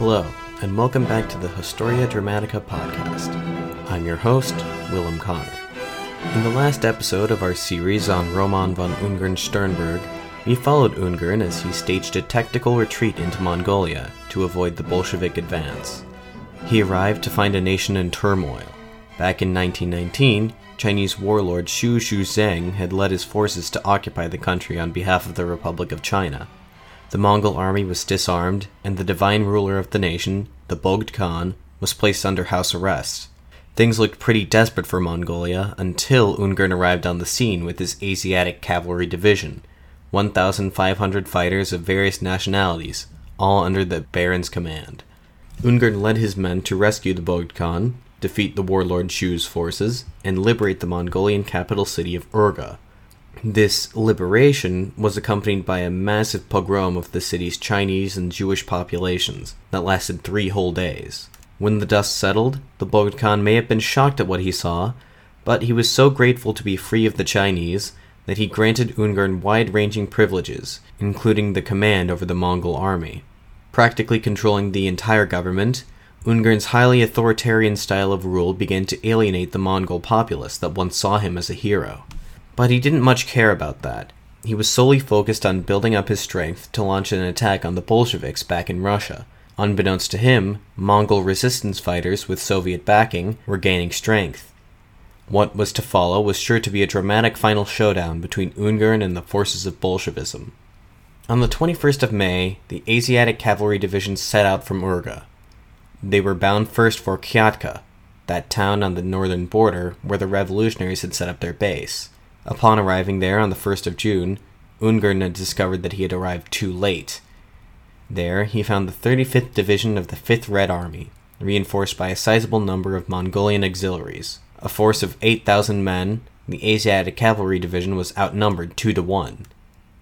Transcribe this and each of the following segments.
Hello, and welcome back to the Historia Dramatica podcast. I'm your host, Willem Connor. In the last episode of our series on Roman von Ungern Sternberg, we followed Ungern as he staged a tactical retreat into Mongolia to avoid the Bolshevik advance. He arrived to find a nation in turmoil. Back in 1919, Chinese warlord Xu Shuzheng had led his forces to occupy the country on behalf of the Republic of China. The Mongol army was disarmed, and the divine ruler of the nation, the Bogd Khan, was placed under house arrest. Things looked pretty desperate for Mongolia until Ungern arrived on the scene with his Asiatic Cavalry Division, 1,500 fighters of various nationalities, all under the Baron's command. Ungern led his men to rescue the Bogd Khan, defeat the warlord Xu's forces, and liberate the Mongolian capital city of Urga. This liberation was accompanied by a massive pogrom of the city's Chinese and Jewish populations that lasted three whole days. When the dust settled, the Bogd Khan may have been shocked at what he saw, but he was so grateful to be free of the Chinese that he granted Ungern wide ranging privileges, including the command over the Mongol army. Practically controlling the entire government, Ungern's highly authoritarian style of rule began to alienate the Mongol populace that once saw him as a hero. But he didn't much care about that. He was solely focused on building up his strength to launch an attack on the Bolsheviks back in Russia. Unbeknownst to him, Mongol resistance fighters with Soviet backing were gaining strength. What was to follow was sure to be a dramatic final showdown between Ungern and the forces of Bolshevism. On the 21st of May, the Asiatic Cavalry Division set out from Urga. They were bound first for Kiakhta, that town on the northern border where the revolutionaries had set up their base. Upon arriving there on the 1st of June, Ungern had discovered that he had arrived too late. There, he found the 35th Division of the 5th Red Army, reinforced by a sizable number of Mongolian auxiliaries. A force of 8,000 men, the Asiatic Cavalry Division was outnumbered 2 to 1.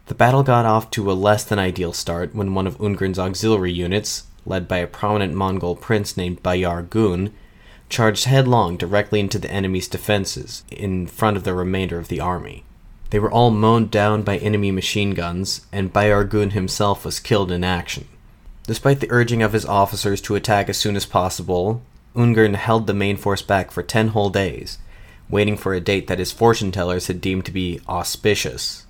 The battle got off to a less than ideal start when one of Ungern's auxiliary units, led by a prominent Mongol prince named Bayar Gun, charged headlong directly into the enemy's defenses in front of the remainder of the army. They were all mown down by enemy machine guns, and Bayargun himself was killed in action. Despite the urging of his officers to attack as soon as possible, Ungern held the main force back for ten whole days, waiting for a date that his fortune tellers had deemed to be auspicious.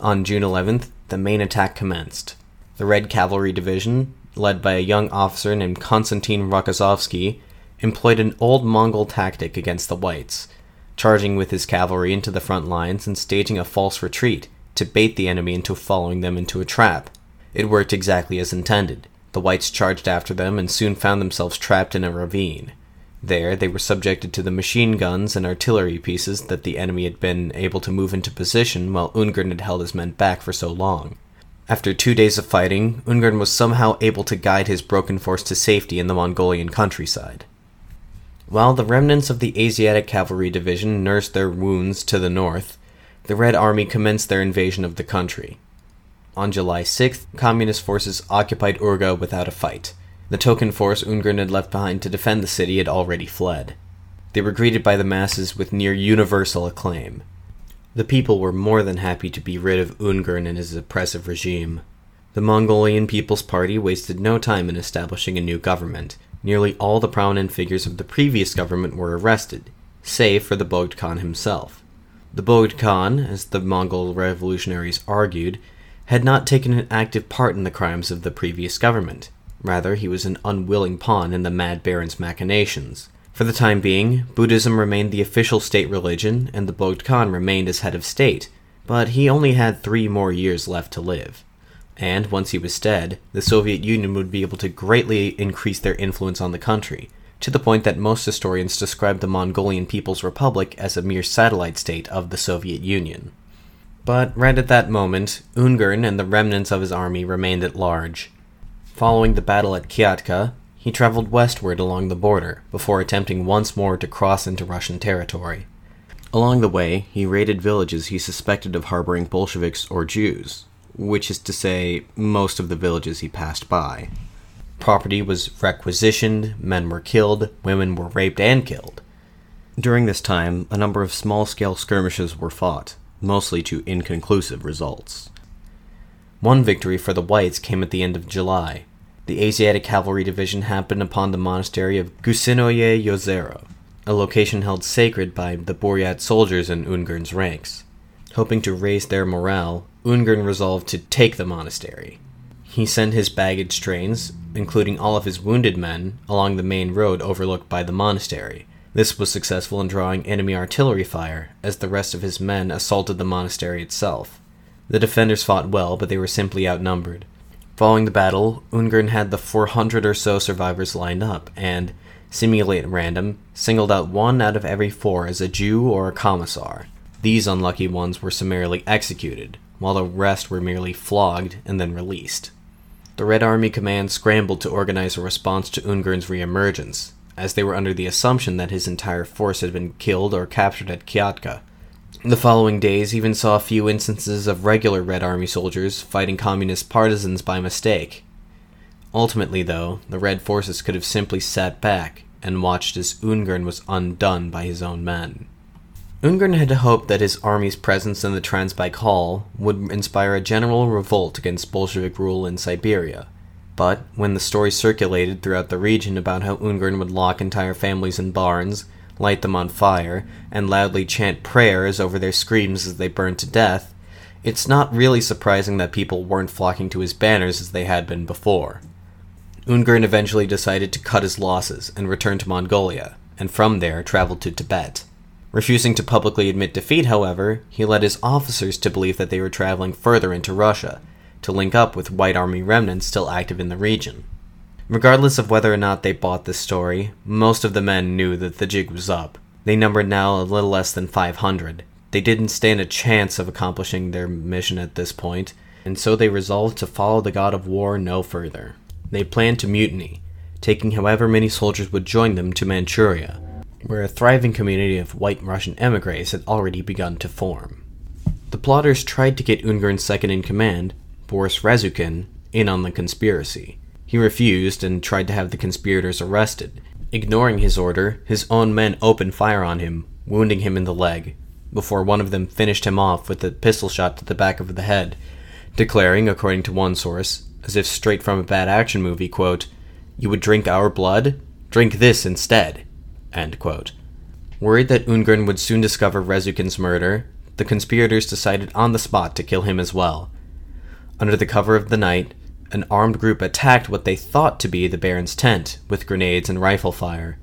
On June 11th, the main attack commenced. The Red Cavalry Division, led by a young officer named Konstantin Rokossovsky, employed an old Mongol tactic against the whites, charging with his cavalry into the front lines and staging a false retreat to bait the enemy into following them into a trap. It worked exactly as intended. The whites charged after them and soon found themselves trapped in a ravine. There, they were subjected to the machine guns and artillery pieces that the enemy had been able to move into position while Ungern had held his men back for so long. After two days of fighting, Ungern was somehow able to guide his broken force to safety in the Mongolian countryside. While the remnants of the Asiatic Cavalry Division nursed their wounds to the north, the Red Army commenced their invasion of the country. On July 6th, Communist forces occupied Urga without a fight. The token force Ungern had left behind to defend the city had already fled. They were greeted by the masses with near universal acclaim. The people were more than happy to be rid of Ungern and his oppressive regime. The Mongolian People's Party wasted no time in establishing a new government. Nearly all the prominent figures of the previous government were arrested, save for the Bogd Khan himself. The Bogd Khan, as the Mongol revolutionaries argued, had not taken an active part in the crimes of the previous government. Rather, he was an unwilling pawn in the Mad Baron's machinations. For the time being, Buddhism remained the official state religion, and the Bogd Khan remained as head of state, but he only had three more years left to live. And once he was dead, the Soviet Union would be able to greatly increase their influence on the country, to the point that most historians describe the Mongolian People's Republic as a mere satellite state of the Soviet Union. But right at that moment, Ungern and the remnants of his army remained at large. Following the battle at Kiakhta, he traveled westward along the border before attempting once more to cross into Russian territory. Along the way, he raided villages he suspected of harboring Bolsheviks or Jews, which is to say, most of the villages he passed by. Property was requisitioned, men were killed, women were raped and killed. During this time, a number of small scale skirmishes were fought, mostly to inconclusive results. One victory for the whites came at the end of July. the Asiatic Cavalry Division happened upon the monastery of Gusinoye Yozero, a location held sacred by the Buryat soldiers in Ungern's ranks. Hoping to raise their morale, Ungern resolved to take the monastery. He sent his baggage trains, including all of his wounded men, along the main road overlooked by the monastery. This was successful in drawing enemy artillery fire, as the rest of his men assaulted the monastery itself. The defenders fought well, but they were simply outnumbered. Following the battle, Ungern had the 400 or so survivors lined up, and, seemingly at random, singled out one out of every four as a Jew or a commissar. These unlucky ones were summarily executed, while the rest were merely flogged and then released. The Red Army Command scrambled to organize a response to Ungern's reemergence, as they were under the assumption that his entire force had been killed or captured at Kiakhta. The following days even saw a few instances of regular Red Army soldiers fighting communist partisans by mistake. Ultimately, though, the Red forces could have simply sat back and watched as Ungern was undone by his own men. Ungern had hoped that his army's presence in the Transbaikal would inspire a general revolt against Bolshevik rule in Siberia. But when the story circulated throughout the region about how Ungern would lock entire families in barns, light them on fire, and loudly chant prayers over their screams as they burned to death, it's not really surprising that people weren't flocking to his banners as they had been before. Ungern eventually decided to cut his losses and return to Mongolia, and from there traveled to Tibet. Refusing to publicly admit defeat, however, he led his officers to believe that they were traveling further into Russia, to link up with White Army remnants still active in the region. Regardless of whether or not they bought this story, most of the men knew that the jig was up. They numbered now a little less than 500. They didn't stand a chance of accomplishing their mission at this point, and so they resolved to follow the god of war no further. They planned to mutiny, taking however many soldiers would join them to Manchuria, where a thriving community of white Russian emigres had already begun to form. The plotters tried to get Ungern's second in command, Boris Rezukhin, in on the conspiracy. He refused and tried to have the conspirators arrested. Ignoring his order, his own men opened fire on him, wounding him in the leg, before one of them finished him off with a pistol shot to the back of the head, declaring, according to one source, as if straight from a bad action movie, quote, You would drink our blood? Drink this instead. Worried that Ungern would soon discover Rezukhin's murder, the conspirators decided on the spot to kill him as well. Under the cover of the night, an armed group attacked what they thought to be the Baron's tent with grenades and rifle fire.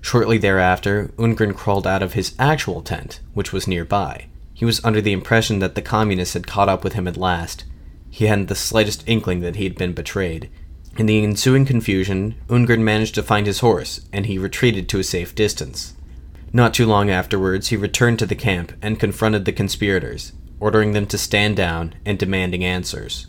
Shortly thereafter, Ungern crawled out of his actual tent, which was nearby. He was under the impression that the communists had caught up with him at last. He hadn't the slightest inkling that he had been betrayed, in the ensuing confusion, Ungern managed to find his horse, and he retreated to a safe distance. Not too long afterwards, he returned to the camp and confronted the conspirators, ordering them to stand down and demanding answers.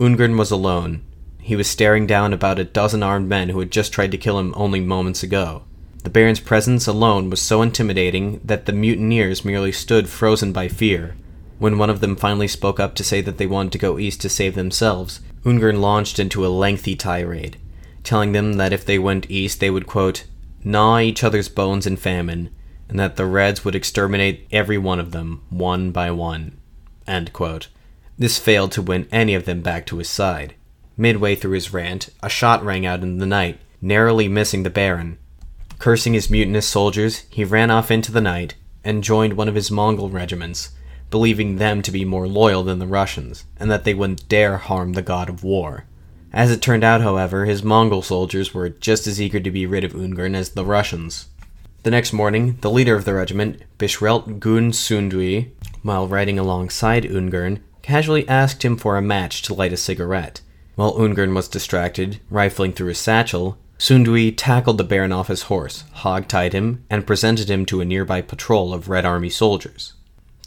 Ungern was alone. He was staring down about a dozen armed men who had just tried to kill him only moments ago. The Baron's presence alone was so intimidating that the mutineers merely stood frozen by fear. When one of them finally spoke up to say that they wanted to go east to save themselves, Ungern launched into a lengthy tirade, telling them that if they went east, they would, quote, gnaw each other's bones in famine, and that the Reds would exterminate every one of them, one by one. This failed to win any of them back to his side. Midway through his rant, a shot rang out in the night, narrowly missing the Baron. Cursing his mutinous soldiers, he ran off into the night and joined one of his Mongol regiments, believing them to be more loyal than the Russians, and that they wouldn't dare harm the god of war. As it turned out, however, his Mongol soldiers were just as eager to be rid of Ungern as the Russians. The next morning, the leader of the regiment, Bishrelt Gun Sundui, while riding alongside Ungern, casually asked him for a match to light a cigarette. While Ungern was distracted, rifling through his satchel, Sundui tackled the Baron off his horse, hog-tied him, and presented him to a nearby patrol of Red Army soldiers.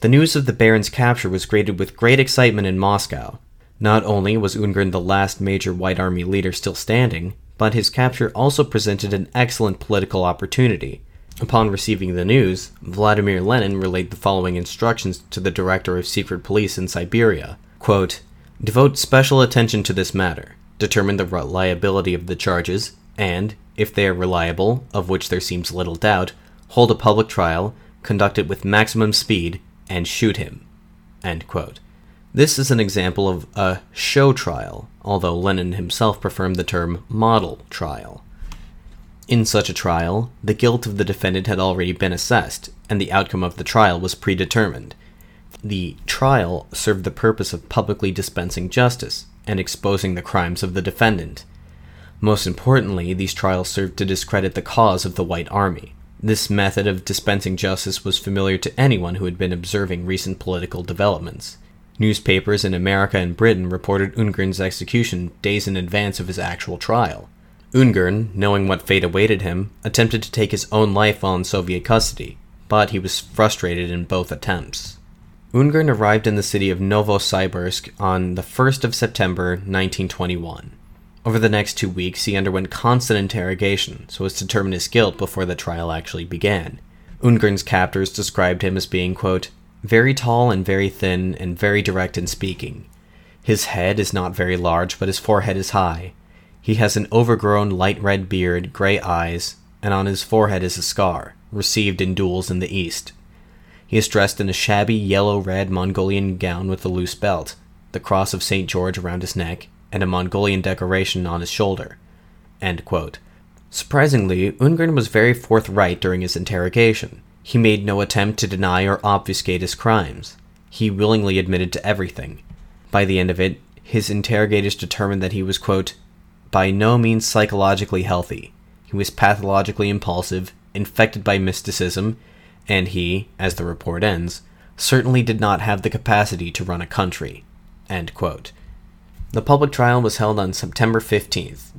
The news of the Baron's capture was greeted with great excitement in Moscow. Not only was Ungern the last major White Army leader still standing, but his capture also presented an excellent political opportunity. Upon receiving the news, Vladimir Lenin relayed the following instructions to the director of secret police in Siberia Quote, Devote special attention to this matter, determine the reliability of the charges, and, if they are reliable, of which there seems little doubt, hold a public trial, conduct it with maximum speed, and shoot him. This is an example of a show trial, although Lenin himself preferred the term model trial. In such a trial, the guilt of the defendant had already been assessed, and the outcome of the trial was predetermined. The trial served the purpose of publicly dispensing justice and exposing the crimes of the defendant. Most importantly, these trials served to discredit the cause of the White Army. This method of dispensing justice was familiar to anyone who had been observing recent political developments. Newspapers in America and Britain reported Ungern's execution days in advance of his actual trial. Ungern, knowing what fate awaited him, attempted to take his own life while in Soviet custody, but he was frustrated in both attempts. Ungern arrived in the city of Novosibirsk on the 1st of September 1921. Over the next two weeks, he underwent constant interrogation so as to determine his guilt before the trial actually began. Ungern's captors described him as being, quote, very tall and very thin, and very direct in speaking. His head is not very large, but his forehead is high. He has an overgrown light red beard, gray eyes, and on his forehead is a scar, received in duels in the East. He is dressed in a shabby yellow red Mongolian gown with a loose belt, the cross of St. George around his neck, and a Mongolian decoration on his shoulder. Surprisingly, Ungern was very forthright during his interrogation. He made no attempt to deny or obfuscate his crimes. He willingly admitted to everything. By the end of it, his interrogators determined that he was, quote, by no means psychologically healthy. He was pathologically impulsive, infected by mysticism, and he, as the report ends, certainly did not have the capacity to run a country. The public trial was held on September 15th,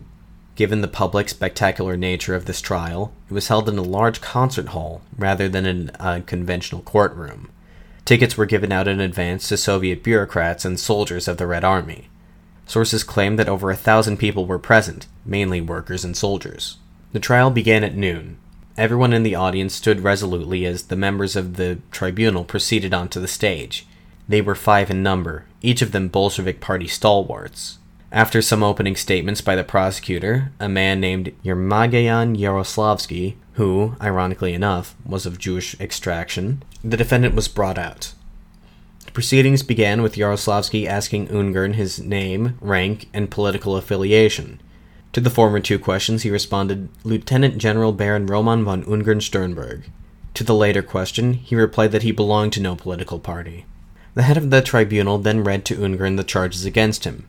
Given the public spectacular nature of this trial, it was held in a large concert hall rather than in a conventional courtroom. Tickets were given out in advance to Soviet bureaucrats and soldiers of the Red Army. Sources claim that over a thousand people were present, mainly workers and soldiers. The trial began at noon. Everyone in the audience stood resolutely as the members of the tribunal proceeded onto the stage. They were five in number, each of them Bolshevik Party stalwarts. After some opening statements by the prosecutor, a man named Yemelyan Yaroslavsky, who, ironically enough, was of Jewish extraction, the defendant was brought out. The proceedings began with Yaroslavsky asking Ungern his name, rank, and political affiliation. To the former two questions, he responded, Lieutenant General Baron Roman von Ungern Sternberg. To the later question, he replied that he belonged to no political party. The head of the tribunal then read to Ungern the charges against him,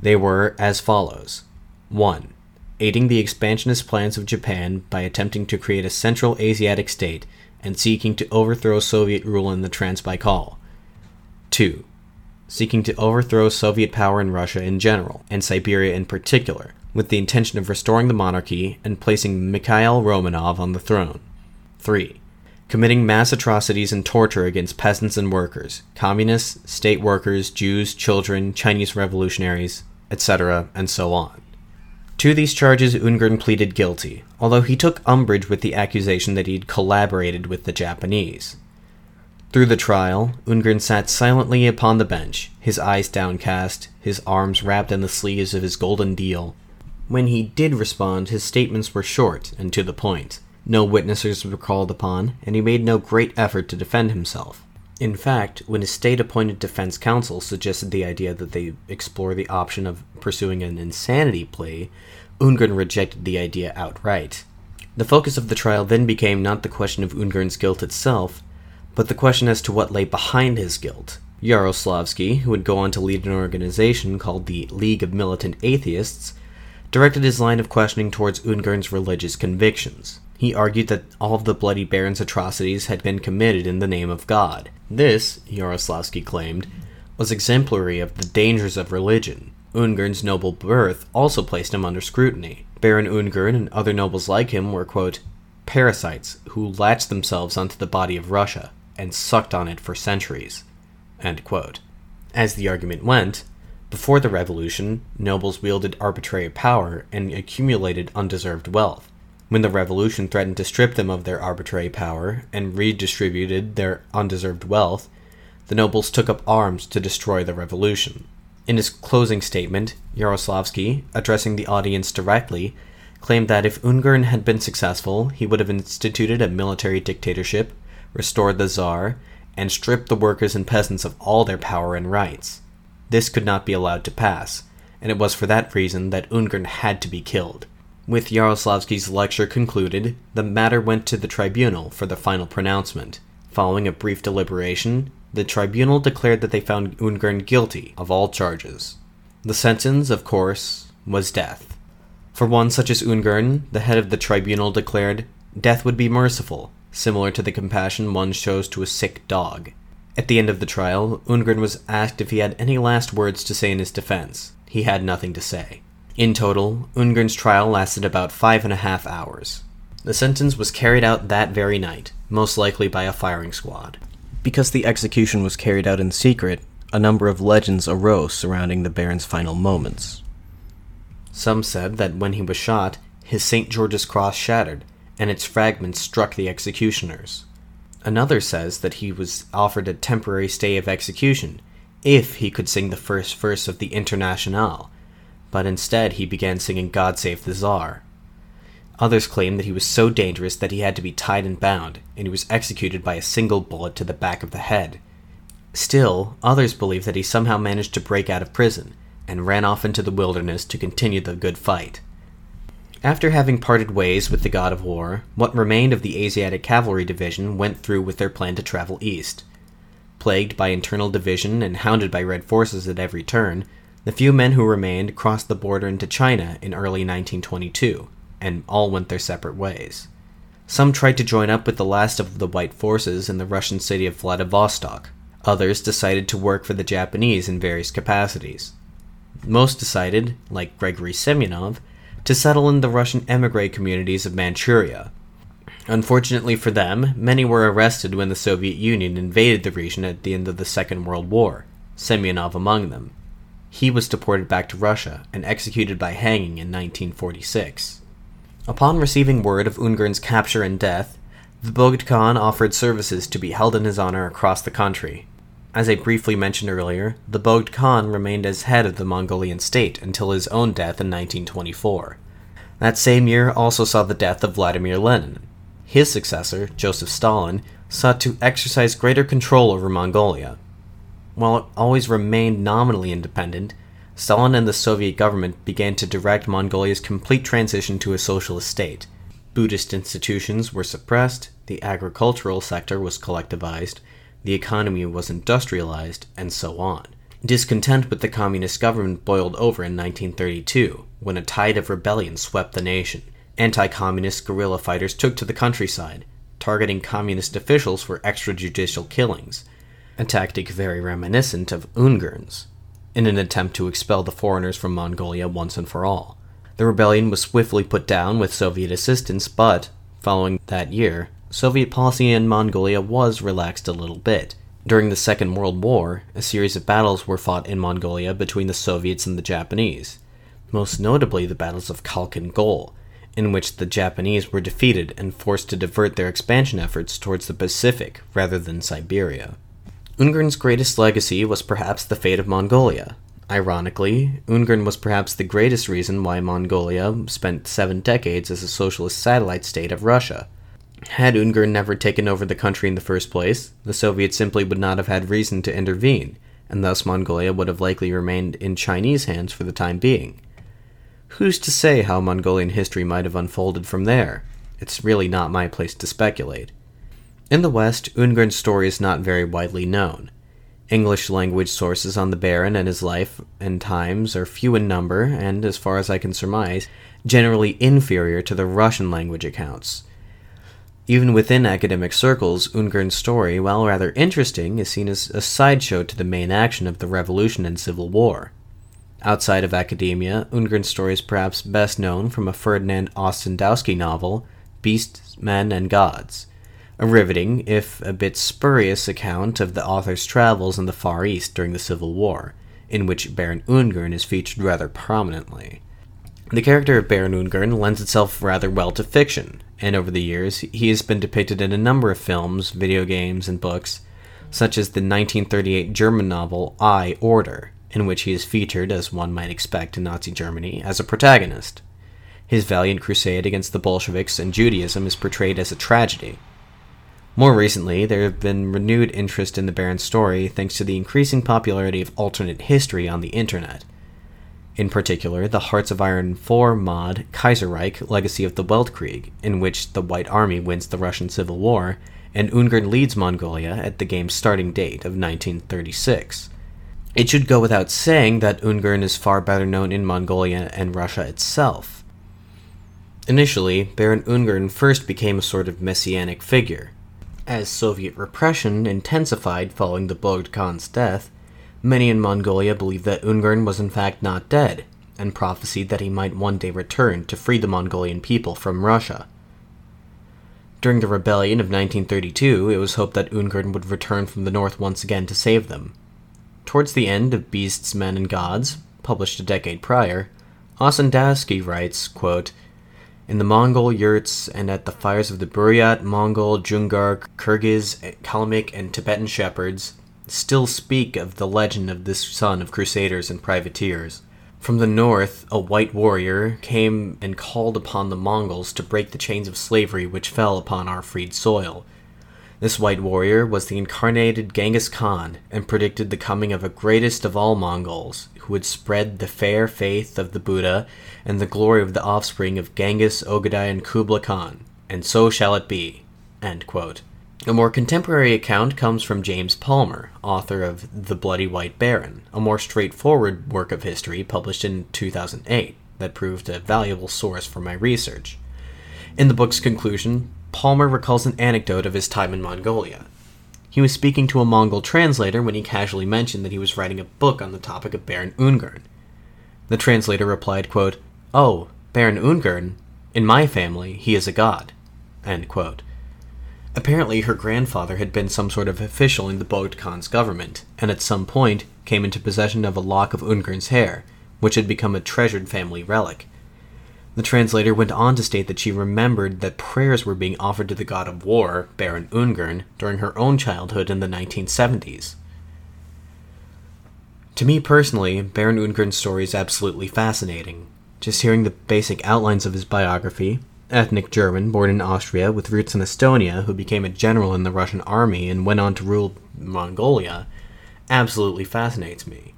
they were as follows 1. Aiding the expansionist plans of Japan by attempting to create a Central Asiatic state and seeking to overthrow Soviet rule in the Transbaikal. 2. Seeking to overthrow Soviet power in Russia in general, and Siberia in particular, with the intention of restoring the monarchy and placing Mikhail Romanov on the throne. 3 committing mass atrocities and torture against peasants and workers, communists, state workers, Jews, children, Chinese revolutionaries, etc., and so on. To these charges, Ungern pleaded guilty, although he took umbrage with the accusation that he'd collaborated with the Japanese. Through the trial, Ungern sat silently upon the bench, his eyes downcast, his arms wrapped in the sleeves of his golden deel. When he did respond, his statements were short and to the point. No witnesses were called upon, and he made no great effort to defend himself. In fact, when his state appointed defense counsel suggested the idea that they explore the option of pursuing an insanity plea, Ungern rejected the idea outright. The focus of the trial then became not the question of Ungern's guilt itself, but the question as to what lay behind his guilt. Yaroslavsky, who would go on to lead an organization called the League of Militant Atheists, directed his line of questioning towards Ungern's religious convictions. He argued that all of the Bloody Baron's atrocities had been committed in the name of God. This, Yaroslavsky claimed, was exemplary of the dangers of religion. Ungern's noble birth also placed him under scrutiny. Baron Ungern and other nobles like him were, quote, parasites who latched themselves onto the body of Russia and sucked on it for centuries. As the argument went, before the revolution, nobles wielded arbitrary power and accumulated undeserved wealth when the revolution threatened to strip them of their arbitrary power and redistributed their undeserved wealth, the nobles took up arms to destroy the revolution. In his closing statement, Yaroslavsky, addressing the audience directly, claimed that if Ungern had been successful, he would have instituted a military dictatorship, restored the Tsar, and stripped the workers and peasants of all their power and rights. This could not be allowed to pass, and it was for that reason that Ungern had to be killed. With Yaroslavsky's lecture concluded, the matter went to the tribunal for the final pronouncement. Following a brief deliberation, the tribunal declared that they found Ungern guilty of all charges. The sentence, of course, was death. For one such as Ungern, the head of the tribunal declared, death would be merciful, similar to the compassion one shows to a sick dog. At the end of the trial, Ungern was asked if he had any last words to say in his defense. He had nothing to say. In total, Ungern's trial lasted about five and a half hours. The sentence was carried out that very night, most likely by a firing squad. Because the execution was carried out in secret, a number of legends arose surrounding the Baron's final moments. Some said that when he was shot, his St. George's cross shattered, and its fragments struck the executioners. Another says that he was offered a temporary stay of execution if he could sing the first verse of the Internationale, but instead he began singing God Save the Tsar. Others claim that he was so dangerous that he had to be tied and bound, and he was executed by a single bullet to the back of the head. Still, others believe that he somehow managed to break out of prison and ran off into the wilderness to continue the good fight. After having parted ways with the god of war, what remained of the Asiatic Cavalry Division went through with their plan to travel east. Plagued by internal division and hounded by Red forces at every turn, the few men who remained crossed the border into China in early 1922, and all went their separate ways. Some tried to join up with the last of the white forces in the Russian city of Vladivostok. Others decided to work for the Japanese in various capacities. Most decided, like Gregory Semyonov, to settle in the Russian emigre communities of Manchuria. Unfortunately for them, many were arrested when the Soviet Union invaded the region at the end of the Second World War, Semyonov among them. He was deported back to Russia and executed by hanging in 1946. Upon receiving word of Ungern's capture and death, the Bogd Khan offered services to be held in his honor across the country. As I briefly mentioned earlier, the Bogd Khan remained as head of the Mongolian state until his own death in 1924. That same year also saw the death of Vladimir Lenin. His successor, Joseph Stalin, sought to exercise greater control over Mongolia. While it always remained nominally independent, Stalin and the Soviet government began to direct Mongolia's complete transition to a socialist state. Buddhist institutions were suppressed, the agricultural sector was collectivized, the economy was industrialized, and so on. Discontent with the communist government boiled over in 1932, when a tide of rebellion swept the nation. Anti communist guerrilla fighters took to the countryside, targeting communist officials for extrajudicial killings, a tactic very reminiscent of Ungern's, in an attempt to expel the foreigners from Mongolia once and for all. The rebellion was swiftly put down with Soviet assistance, but, following that year, Soviet policy in Mongolia was relaxed a little bit. During the Second World War, a series of battles were fought in Mongolia between the Soviets and the Japanese, most notably the battles of Khalkhin Gol, in which the Japanese were defeated and forced to divert their expansion efforts towards the Pacific rather than Siberia. Ungern's greatest legacy was perhaps the fate of Mongolia. Ironically, Ungern was perhaps the greatest reason why Mongolia spent seven decades as a socialist satellite state of Russia. Had Ungern never taken over the country in the first place, the Soviets simply would not have had reason to intervene, and thus Mongolia would have likely remained in Chinese hands for the time being. Who's to say how Mongolian history might have unfolded from there? It's really not my place to speculate. In the West, Ungern's story is not very widely known. English language sources on the Baron and his life and times are few in number and, as far as I can surmise, generally inferior to the Russian language accounts. Even within academic circles, Ungern's story, while rather interesting, is seen as a sideshow to the main action of the Revolution and Civil War. Outside of academia, Ungern's story is perhaps best known from a Ferdinand Ossendowski novel, Beasts, Men, and Gods, a riveting, if a bit spurious, account of the author's travels in the Far East during the Civil War, in which Baron Ungern is featured rather prominently. The character of Baron Ungern lends itself rather well to fiction, and over the years he has been depicted in a number of films, video games, and books, such as the 1938 German novel I Order, in which he is featured, as one might expect in Nazi Germany, as a protagonist. His valiant crusade against the Bolsheviks and Judaism is portrayed as a tragedy. More recently, there have been renewed interest in the Baron's story thanks to the increasing popularity of alternate history on the internet. In particular, the Hearts of Iron 4 mod Kaiserreich Legacy of the Weltkrieg, in which the White Army wins the Russian Civil War, and Ungern leads Mongolia at the game's starting date of 1936. It should go without saying that Ungern is far better known in Mongolia and Russia itself. Initially, Baron Ungern first became a sort of messianic figure. As Soviet repression intensified following the Bogd Khan's death, many in Mongolia believed that Ungern was in fact not dead, and prophesied that he might one day return to free the Mongolian people from Russia. During the rebellion of 1932, it was hoped that Ungern would return from the north once again to save them. Towards the end of Beasts, Men, and Gods, published a decade prior, Ossendowski writes, quote, in the Mongol yurts and at the fires of the Buryat, Mongol, Jungar, Kyrgyz, Kalmyk, and Tibetan shepherds, still speak of the legend of this son of crusaders and privateers. From the north, a white warrior came and called upon the Mongols to break the chains of slavery which fell upon our freed soil. This white warrior was the incarnated Genghis Khan and predicted the coming of a greatest of all Mongols, who would spread the fair faith of the Buddha and the glory of the offspring of Genghis, Ogadai, and Kublai Khan. And so shall it be. A more contemporary account comes from James Palmer, author of The Bloody White Baron, a more straightforward work of history published in 2008 that proved a valuable source for my research. In the book's conclusion, Palmer recalls an anecdote of his time in Mongolia. He was speaking to a Mongol translator when he casually mentioned that he was writing a book on the topic of Baron Ungern. The translator replied, quote, Oh, Baron Ungern? In my family, he is a god. Apparently, her grandfather had been some sort of official in the Bogd Khan's government, and at some point came into possession of a lock of Ungern's hair, which had become a treasured family relic. The translator went on to state that she remembered that prayers were being offered to the god of war, Baron Ungern, during her own childhood in the 1970s. To me personally, Baron Ungern's story is absolutely fascinating. Just hearing the basic outlines of his biography, ethnic German born in Austria with roots in Estonia who became a general in the Russian army and went on to rule Mongolia absolutely fascinates me.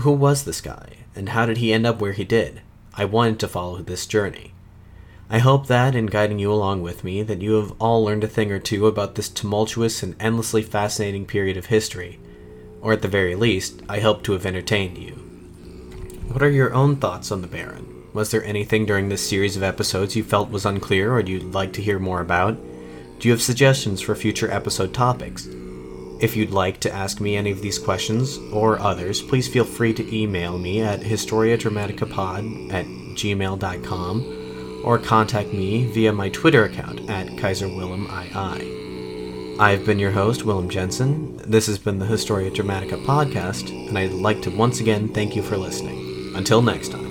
Who was this guy, and how did he end up where he did? I wanted to follow this journey. I hope that, in guiding you along with me, that you have all learned a thing or two about this tumultuous and endlessly fascinating period of history, or at the very least, I hope to have entertained you. What are your own thoughts on the Baron? Was there anything during this series of episodes you felt was unclear or you'd like to hear more about? Do you have suggestions for future episode topics? If you'd like to ask me any of these questions or others, please feel free to email me at historiadramaticapod at gmail.com or contact me via my Twitter account at KaiserWillemII. I've been your host, Willem Jensen. This has been the Historia Dramatica podcast, and I'd like to once again thank you for listening. Until next time.